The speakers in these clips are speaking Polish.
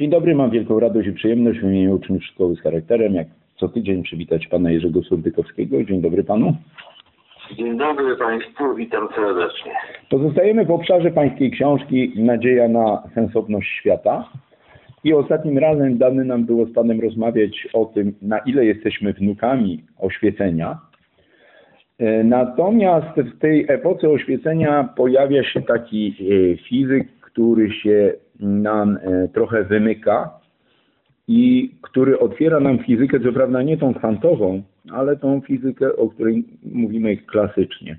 Dzień dobry, mam wielką radość i przyjemność w imieniu uczniów Szkoły z Charakterem, jak co tydzień przywitać pana Jerzego Surdykowskiego. Dzień dobry panu. Dzień dobry Państwu, witam serdecznie. Pozostajemy w obszarze pańskiej książki Nadzieja na sensowność świata. I ostatnim razem dane nam było z panem rozmawiać o tym, na ile jesteśmy wnukami oświecenia. E, Natomiast w tej epoce oświecenia pojawia się taki e, fizyk, który się nam e, trochę wymyka i który otwiera nam fizykę, co prawda nie tą kwantową, ale tą fizykę, o której mówimy klasycznie.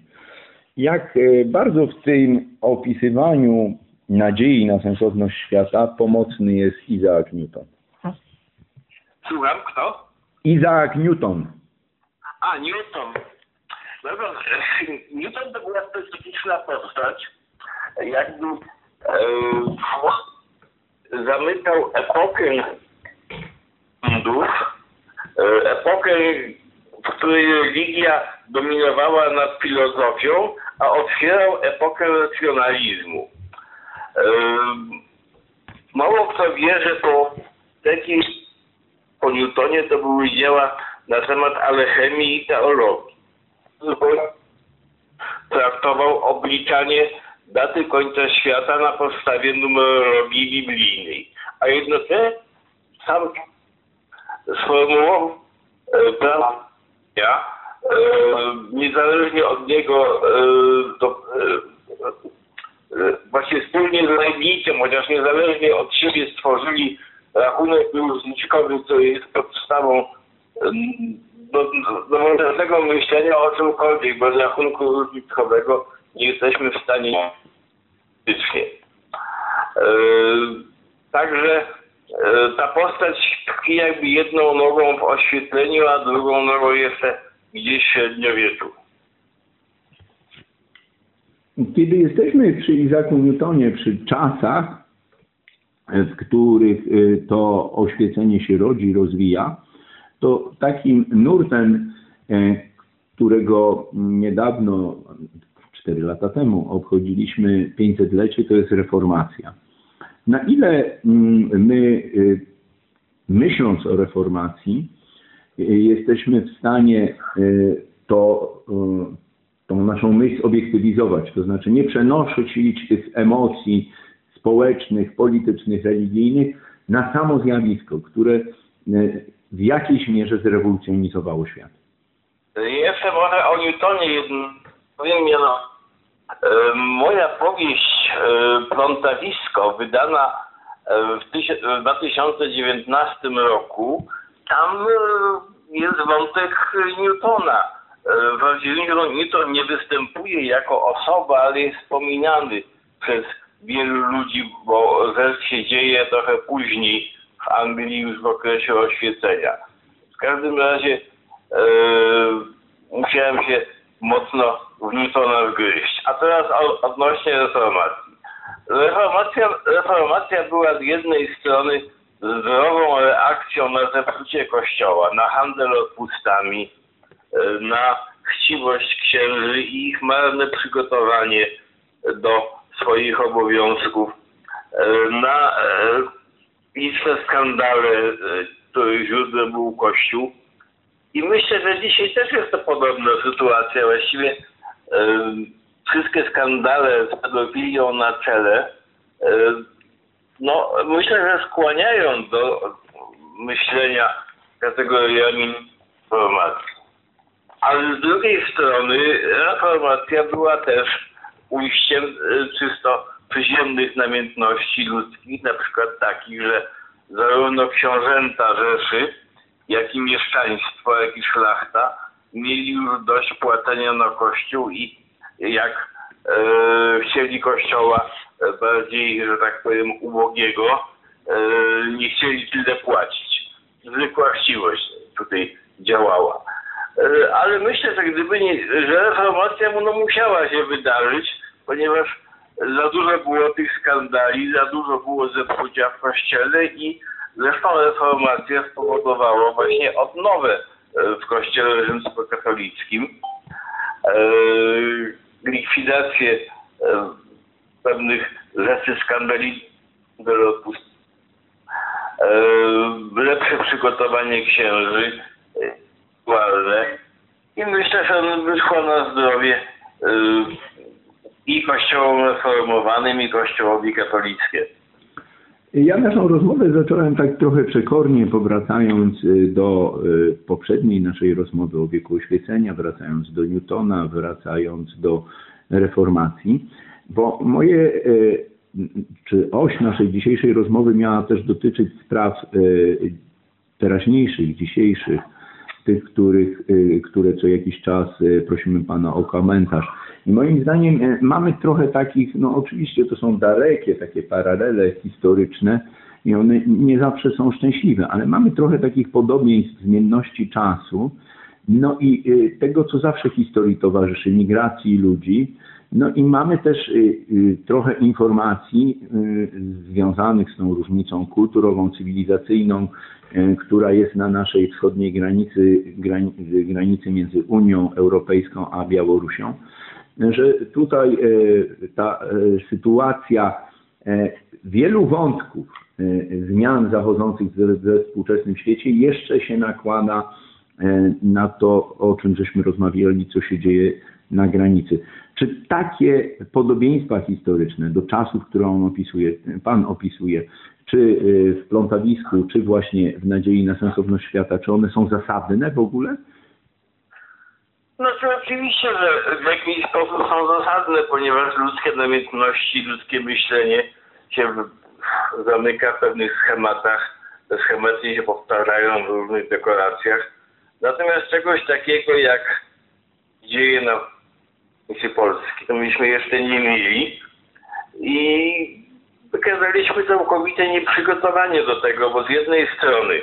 Jak e, bardzo w tym opisywaniu nadziei na sensowność świata pomocny jest Isaac Newton. Słucham, kto? Isaac Newton. A, Newton. Dobra, Newton to była specyficzna postać. Jakby e, zamykał epokę cudów, e, epokę, w której religia dominowała nad filozofią, a otwierał epokę racjonalizmu. E, mało kto wie, że po takiej po Newtonie to były dzieła na temat alchemii i teologii. Traktował obliczanie daty końca świata na podstawie numerologii biblijnej. A jednocześnie sam sformułował e, ja, e, niezależnie od niego e, to, e, e, właśnie wspólnie z Leibnicem, chociaż niezależnie od siebie stworzyli rachunek różniczkowy, który jest podstawą do, do modernego myślenia o czymkolwiek. Bez rachunku różniczkowego nie jesteśmy w stanie faktycznie. E, Także e, ta postać tkwi jakby jedną nogą w oświetleniu, a drugą nogą jeszcze gdzieś w średniowieczu. Kiedy jesteśmy przy Isaacu Newtonie, przy czasach, w których y, to oświecenie się rodzi, rozwija, to takim nurtem, e, którego niedawno, 4 lata temu, obchodziliśmy 500-lecie, to jest reformacja. Na ile mm, my, y, myśląc o reformacji, y, jesteśmy w stanie y, to, tą naszą myśl obiektywizować, to znaczy nie przenosić tych emocji społecznych, politycznych, religijnych na samo zjawisko, które w jakiejś mierze zrewolucjonizowało świat. Jeszcze może o Newtonie jedno powiem miano. E, Moja powieść e, Plątawisko, wydana e, w tyś- w 2019 roku, tam e, jest wątek Newtona. E, Wprawdzie Newton, Newton nie występuje jako osoba, ale jest wspominany przez wielu ludzi, bo rzecz się dzieje trochę później w Anglii już w okresie oświecenia. W każdym razie e, musiałem się mocno w Newtona wgryźć. A teraz odnośnie reformacji. Reformacja, reformacja była z jednej strony zdrową reakcją na zepsucie kościoła, na handel odpustami, e, na chciwość księży i ich marne przygotowanie do swoich obowiązków, e, na liczne skandale, e, których źródłem był Kościół. I myślę, że dzisiaj też jest to podobna sytuacja. Właściwie wszystkie skandale z pedofilią na czele, no myślę, że skłaniają do myślenia kategoriami informacji. Ale z drugiej strony reformacja była też ujściem e, czysto przyziemnych namiętności ludzkich, na przykład takich, że zarówno książęta Rzeszy, jak i mieszczaństwo, jak i szlachta mieli już dość płacenia na kościół i jak e, chcieli kościoła bardziej, że tak powiem, ubogiego, e, nie chcieli tyle płacić. Zwykła chciwość tutaj działała. E, ale myślę, że gdyby nie, że reformacja no, musiała się wydarzyć, ponieważ za dużo było tych skandali, za dużo było zepsucia w kościele i zresztą reformacja spowodowała właśnie odnowę e, w kościele rzymskokatolickim, e, likwidację e, pewnych rzeczy skandali lepsze przygotowanie księży, aktualne i myślę, że wyszło na zdrowie i kościołom reformowanym, i kościołowi katolickim. Ja naszą rozmowę zacząłem tak trochę przekornie, powracając y, do y, poprzedniej naszej rozmowy o wieku oświecenia, wracając do Newtona, wracając do reformacji, bo moje, y, czy oś naszej dzisiejszej rozmowy miała też dotyczyć spraw teraźniejszych, dzisiejszych, tych, których, które co jakiś czas prosimy Pana o komentarz. I moim zdaniem e, mamy trochę takich, no oczywiście to są dalekie takie paralele historyczne i one nie zawsze są szczęśliwe, ale mamy trochę takich podobieństw zmienności czasu, no i e, tego, co zawsze historii towarzyszy, migracji ludzi, no i mamy też e, trochę informacji związanych z tą różnicą kulturową, cywilizacyjną, która jest na naszej wschodniej granicy, granicy między Unią Europejską a Białorusią że tutaj e, ta e, sytuacja e, wielu wątków zmian zachodzących we współczesnym świecie jeszcze się nakłada na to, o czym żeśmy rozmawiali, co się dzieje na granicy. Czy takie podobieństwa historyczne do czasów, które on opisuje, Pan opisuje, czy w plątawisku, czy właśnie w nadziei na sensowność świata, czy one są zasadne w ogóle? Znaczy oczywiście, że w jakiś sposób są zasadne, ponieważ ludzkie namiętności, ludzkie myślenie się zamyka w pewnych schematach. Te schematy się powtarzają w różnych dekoracjach. Natomiast czegoś takiego jak dzieje na misji Polski, to myśmy jeszcze nie mieli i wykazaliśmy całkowite nieprzygotowanie do tego, bo z jednej strony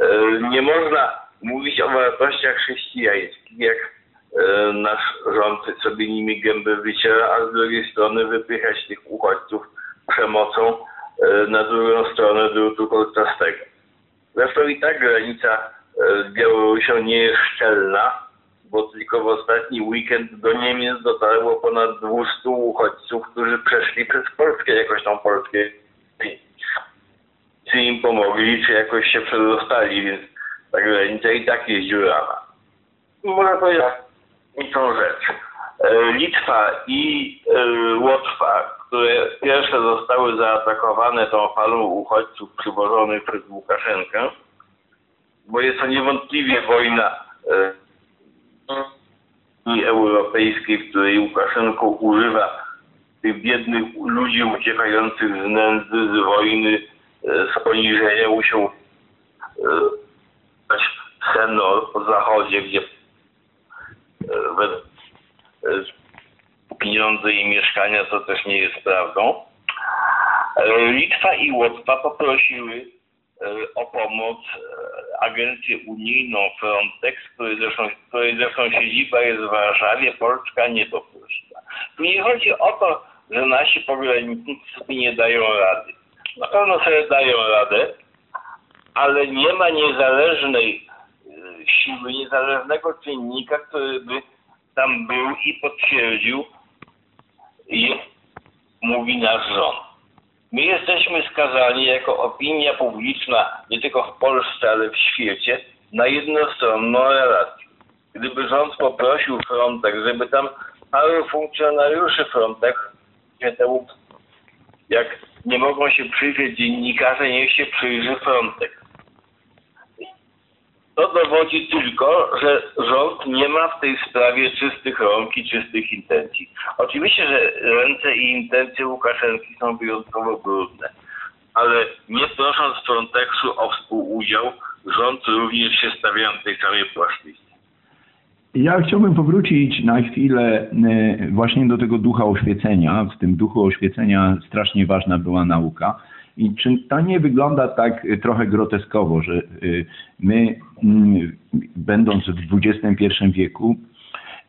e, nie można mówić o wartościach chrześcijańskich, jak e, nasz rząd sobie nimi gębę wyciera, a z drugiej strony wypychać tych uchodźców przemocą e, na drugą stronę drutu kolczastego. Zresztą i tak granica e, z Białorusią nie jest szczelna, bo tylko w ostatni weekend do Niemiec dotarło ponad 200 uchodźców, którzy przeszli przez Polskę jakoś tą Polskę. Czy im pomogli, czy jakoś się przedostali, więc ta granica i tak jest dziurawa. Można powiedzieć tą rzecz. E, Litwa i e, Łotwa, które pierwsze zostały zaatakowane tą falą uchodźców przywożonych przez Łukaszenkę, bo jest to niewątpliwie wojna Unii e, Europejskiej, w której Łukaszenko używa tych biednych ludzi uciekających z nędzy, z wojny, z poniżenia, musiał sen o, zachodzie, gdzie e, e, pieniądze i mieszkania to też nie jest prawdą. E, Litwa i Łotwa poprosiły o pomoc agencję unijną Frontex, której zresztą, której zresztą siedziba jest w Warszawie, Polska nie poprosiła. Tu nie chodzi o to, że nasi pogranicznicy nie dają rady. Na pewno sobie dają radę, ale nie ma niezależnej y, siły, niezależnego czynnika, który by tam był i potwierdził, i mówi nasz rząd. My jesteśmy skazani jako opinia publiczna, nie tylko w Polsce, ale w świecie, na jednostronną relację. Gdyby rząd poprosił Frontex, żeby tam paru funkcjonariuszy Frontex, jak nie mogą się przyjrzeć dziennikarze, niech się przyjrzy Frontex. To dowodzi tylko, że rząd nie ma w tej sprawie czystych rąk i czystych intencji. Oczywiście, że ręce i intencje Łukaszenki są wyjątkowo brudne, ale nie prosząc Frontexu o współudział, rząd również się stawia na tej samej płaszczyźnie. Ja chciałbym powrócić na chwilę e, właśnie do tego ducha oświecenia. W tym duchu oświecenia strasznie ważna była nauka. I czy to nie wygląda tak y, trochę groteskowo, że y, my, mm, będąc w XXI wieku,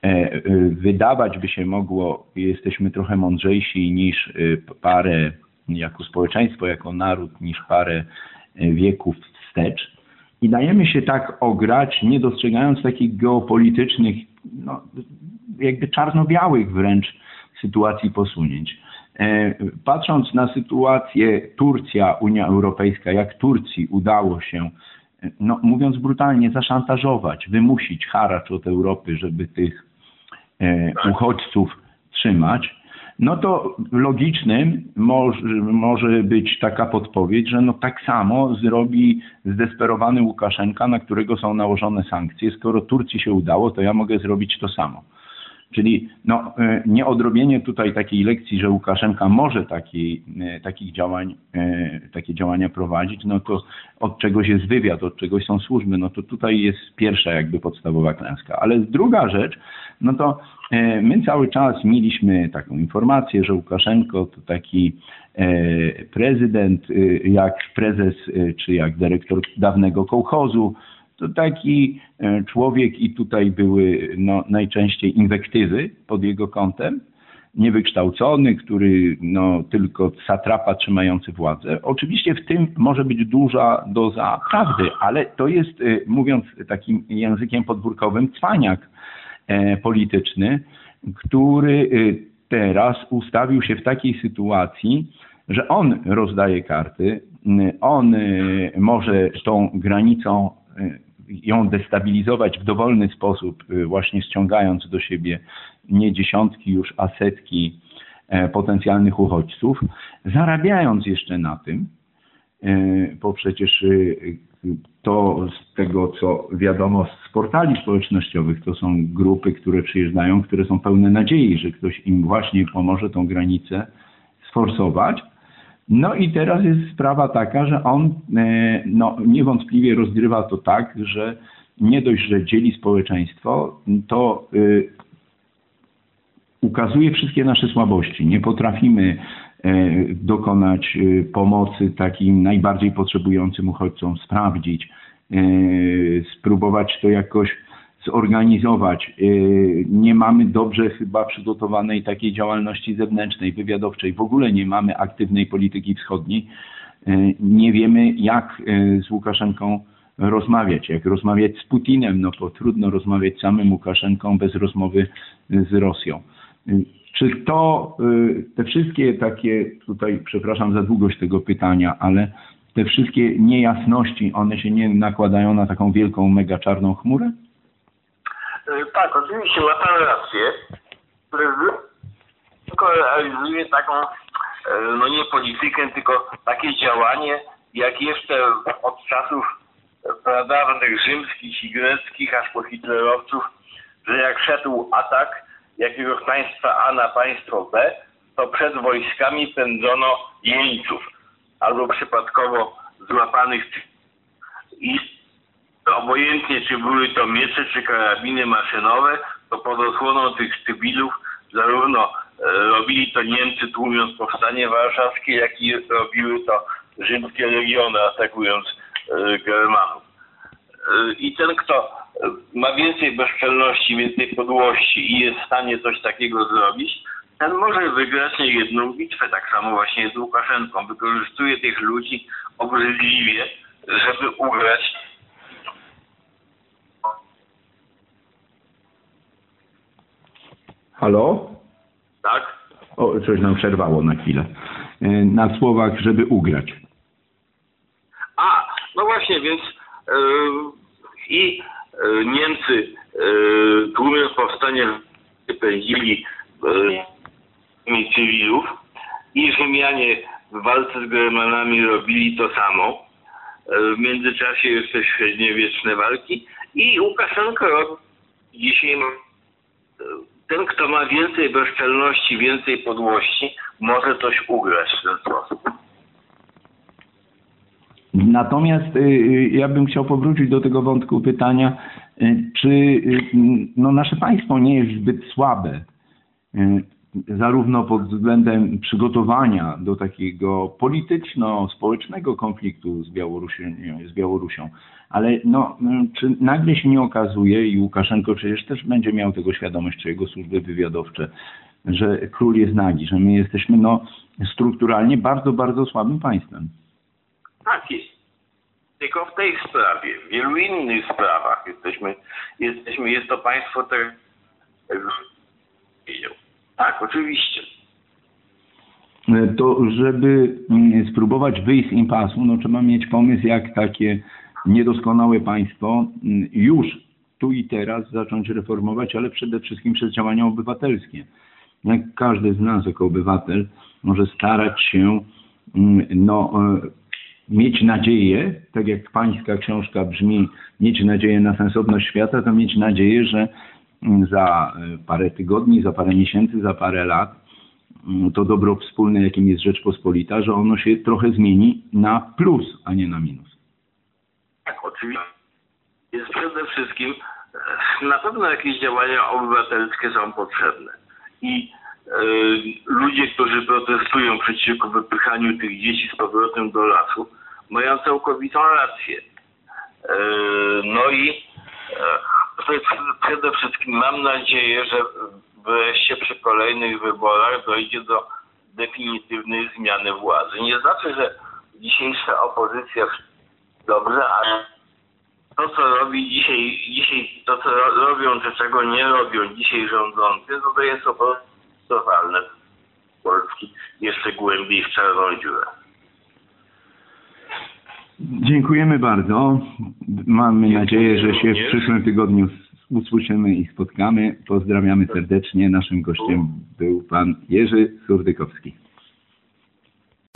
e, y, wydawać by się mogło, jesteśmy trochę mądrzejsi niż parę, jako społeczeństwo, jako naród, niż parę wieków wstecz. I dajemy się tak ograć, nie dostrzegając takich geopolitycznych, no, jakby czarno-białych wręcz sytuacji posunięć. E, patrząc na sytuację Turcja, Unia Europejska, jak Turcji udało się, e, no, mówiąc brutalnie, zaszantażować, wymusić haracz od Europy, żeby tych e, uchodźców trzymać, no to logicznym może, może być taka podpowiedź, że no tak samo zrobi zdesperowany Łukaszenka, na którego są nałożone sankcje. Skoro Turcji się udało, to ja mogę zrobić to samo. Czyli no, e, nie odrobienie tutaj takiej lekcji, że Łukaszenka może taki, e, takich działań, e, takie działania prowadzić, no to od czegoś jest wywiad, od czegoś są służby, no to tutaj jest pierwsza jakby podstawowa klęska. Ale druga rzecz, no to my cały czas mieliśmy taką informację, że Łukaszenko to taki prezydent, jak prezes czy jak dyrektor dawnego kołchozu, to taki e, człowiek i tutaj były no, najczęściej inwektywy pod jego kątem, niewykształcony, który no, tylko satrapa trzymający władzę. Oczywiście w tym może być duża doza prawdy, ale to jest, e, mówiąc takim językiem podwórkowym, cwaniak e, polityczny, który teraz ustawił się w takiej sytuacji, że on rozdaje karty, on może tą granicą ją destabilizować w dowolny sposób, y, właśnie ściągając do siebie nie dziesiątki już, a setki e, potencjalnych uchodźców, zarabiając jeszcze na tym, e, bo przecież y, to z tego, co wiadomo z portali społecznościowych, to są grupy, które przyjeżdżają, które są pełne nadziei, że ktoś im właśnie pomoże tą granicę sforsować, no i teraz jest sprawa taka, że on e, no, niewątpliwie rozgrywa to tak, że nie dość, że dzieli społeczeństwo, to y, ukazuje wszystkie nasze słabości. Nie potrafimy y, dokonać y, pomocy takim najbardziej potrzebującym uchodźcom, sprawdzić, spróbować to jakoś zorganizować. Y, nie mamy dobrze chyba przygotowanej takiej działalności zewnętrznej, wywiadowczej. W ogóle nie mamy aktywnej polityki wschodniej. Y, nie wiemy, jak y, z Łukaszenką rozmawiać. Jak rozmawiać z Putinem, no to trudno rozmawiać z samym Łukaszenką bez rozmowy z Rosją. Czy to, te wszystkie takie, tutaj przepraszam za długość tego pytania, ale te wszystkie niejasności, one się nie nakładają na taką wielką, mega czarną chmurę? E, tak, oczywiście ma pan rację. Tylko realizuje taką, e, no nie politykę, tylko takie działanie, jak jeszcze od czasów pradawnych rzymskich i greckich, aż po hitlerowców, że jak szedł atak jakiegoś państwa A na państwo B, to przed wojskami pędzono jeńców albo przypadkowo złapanych i obojętnie czy były to miecze, czy karabiny maszynowe, to pod osłoną tych cywilów zarówno e, robili to Niemcy tłumiąc powstanie warszawskie, jak i robiły to rzymskie legiony atakując e, Germanów. E, I ten, kto ma więcej bezczelności, więcej podłości i jest w stanie coś takiego zrobić, ten może wygrać niejedną bitwę, tak samo właśnie z Łukaszenką. Wykorzystuje tych ludzi obrzydliwie, żeby ugrać Halo? Tak? O, coś nam przerwało na chwilę. E, na słowach, żeby ugrać. A, no właśnie, więc yy, i yy, Niemcy yy, tłumiąc powstanie pędzili yy, cywilów i Rzymianie w walce z Germanami robili to samo. W międzyczasie jeszcze średniowieczne walki i Łukaszenko robi dzisiaj ten, kto ma więcej bezczelności, więcej podłości, może coś ugrać w ten sposób. Natomiast y, y, ja bym chciał powrócić do tego wątku pytania, y, czy no, nasze państwo nie jest zbyt słabe? Zarówno pod względem przygotowania do takiego polityczno-społecznego konfliktu z Białorusią, z Białorusią. Ale no, czy nagle się nie okazuje i Łukaszenko przecież też będzie miał tego świadomość, czy jego służby wywiadowcze, że król jest nagi, że my jesteśmy no, strukturalnie bardzo, bardzo słabym państwem. Tak jest. Tylko w tej sprawie, w wielu innych sprawach jesteśmy, jesteśmy jest to państwo powiedział. Tak, oczywiście. To żeby mm, spróbować wyjść z impasu, no trzeba mieć pomysł, jak takie niedoskonałe państwo mm, już tu i teraz zacząć reformować, ale przede wszystkim przez działania obywatelskie. Jak każdy z nas jako obywatel może starać się mm, no, e, mieć nadzieję, tak jak pańska książka brzmi, mieć nadzieję na sensowność świata, to mieć nadzieję, że za e, parę tygodni, za parę miesięcy, za parę lat mm, to dobro wspólne, jakim jest Rzeczpospolita, że ono się trochę zmieni na plus, a nie na minus. Tak, oczywiście. Jest przede wszystkim e, na pewno jakieś działania obywatelskie są potrzebne. I e, ludzie, którzy protestują przeciwko wypychaniu tych dzieci z powrotem do lasu, mają całkowitą rację. No i przede wszystkim mam nadzieję, że wreszcie przy kolejnych wyborach dojdzie do definitywnej zmiany władzy. Nie znaczy, że dzisiejsza opozycja dobrze, ale to, co robi dzisiaj, dzisiaj to, co robią, czy czego nie robią dzisiaj rządzący, to, to jest prostu Polski jeszcze głębiej w czarną dziurę. Dziękujemy bardzo. Mamy nadzieję, że się w przyszłym tygodniu usłyszymy i spotkamy. Pozdrawiamy serdecznie. Naszym gościem był pan Jerzy Surdykowski.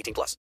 18 plus.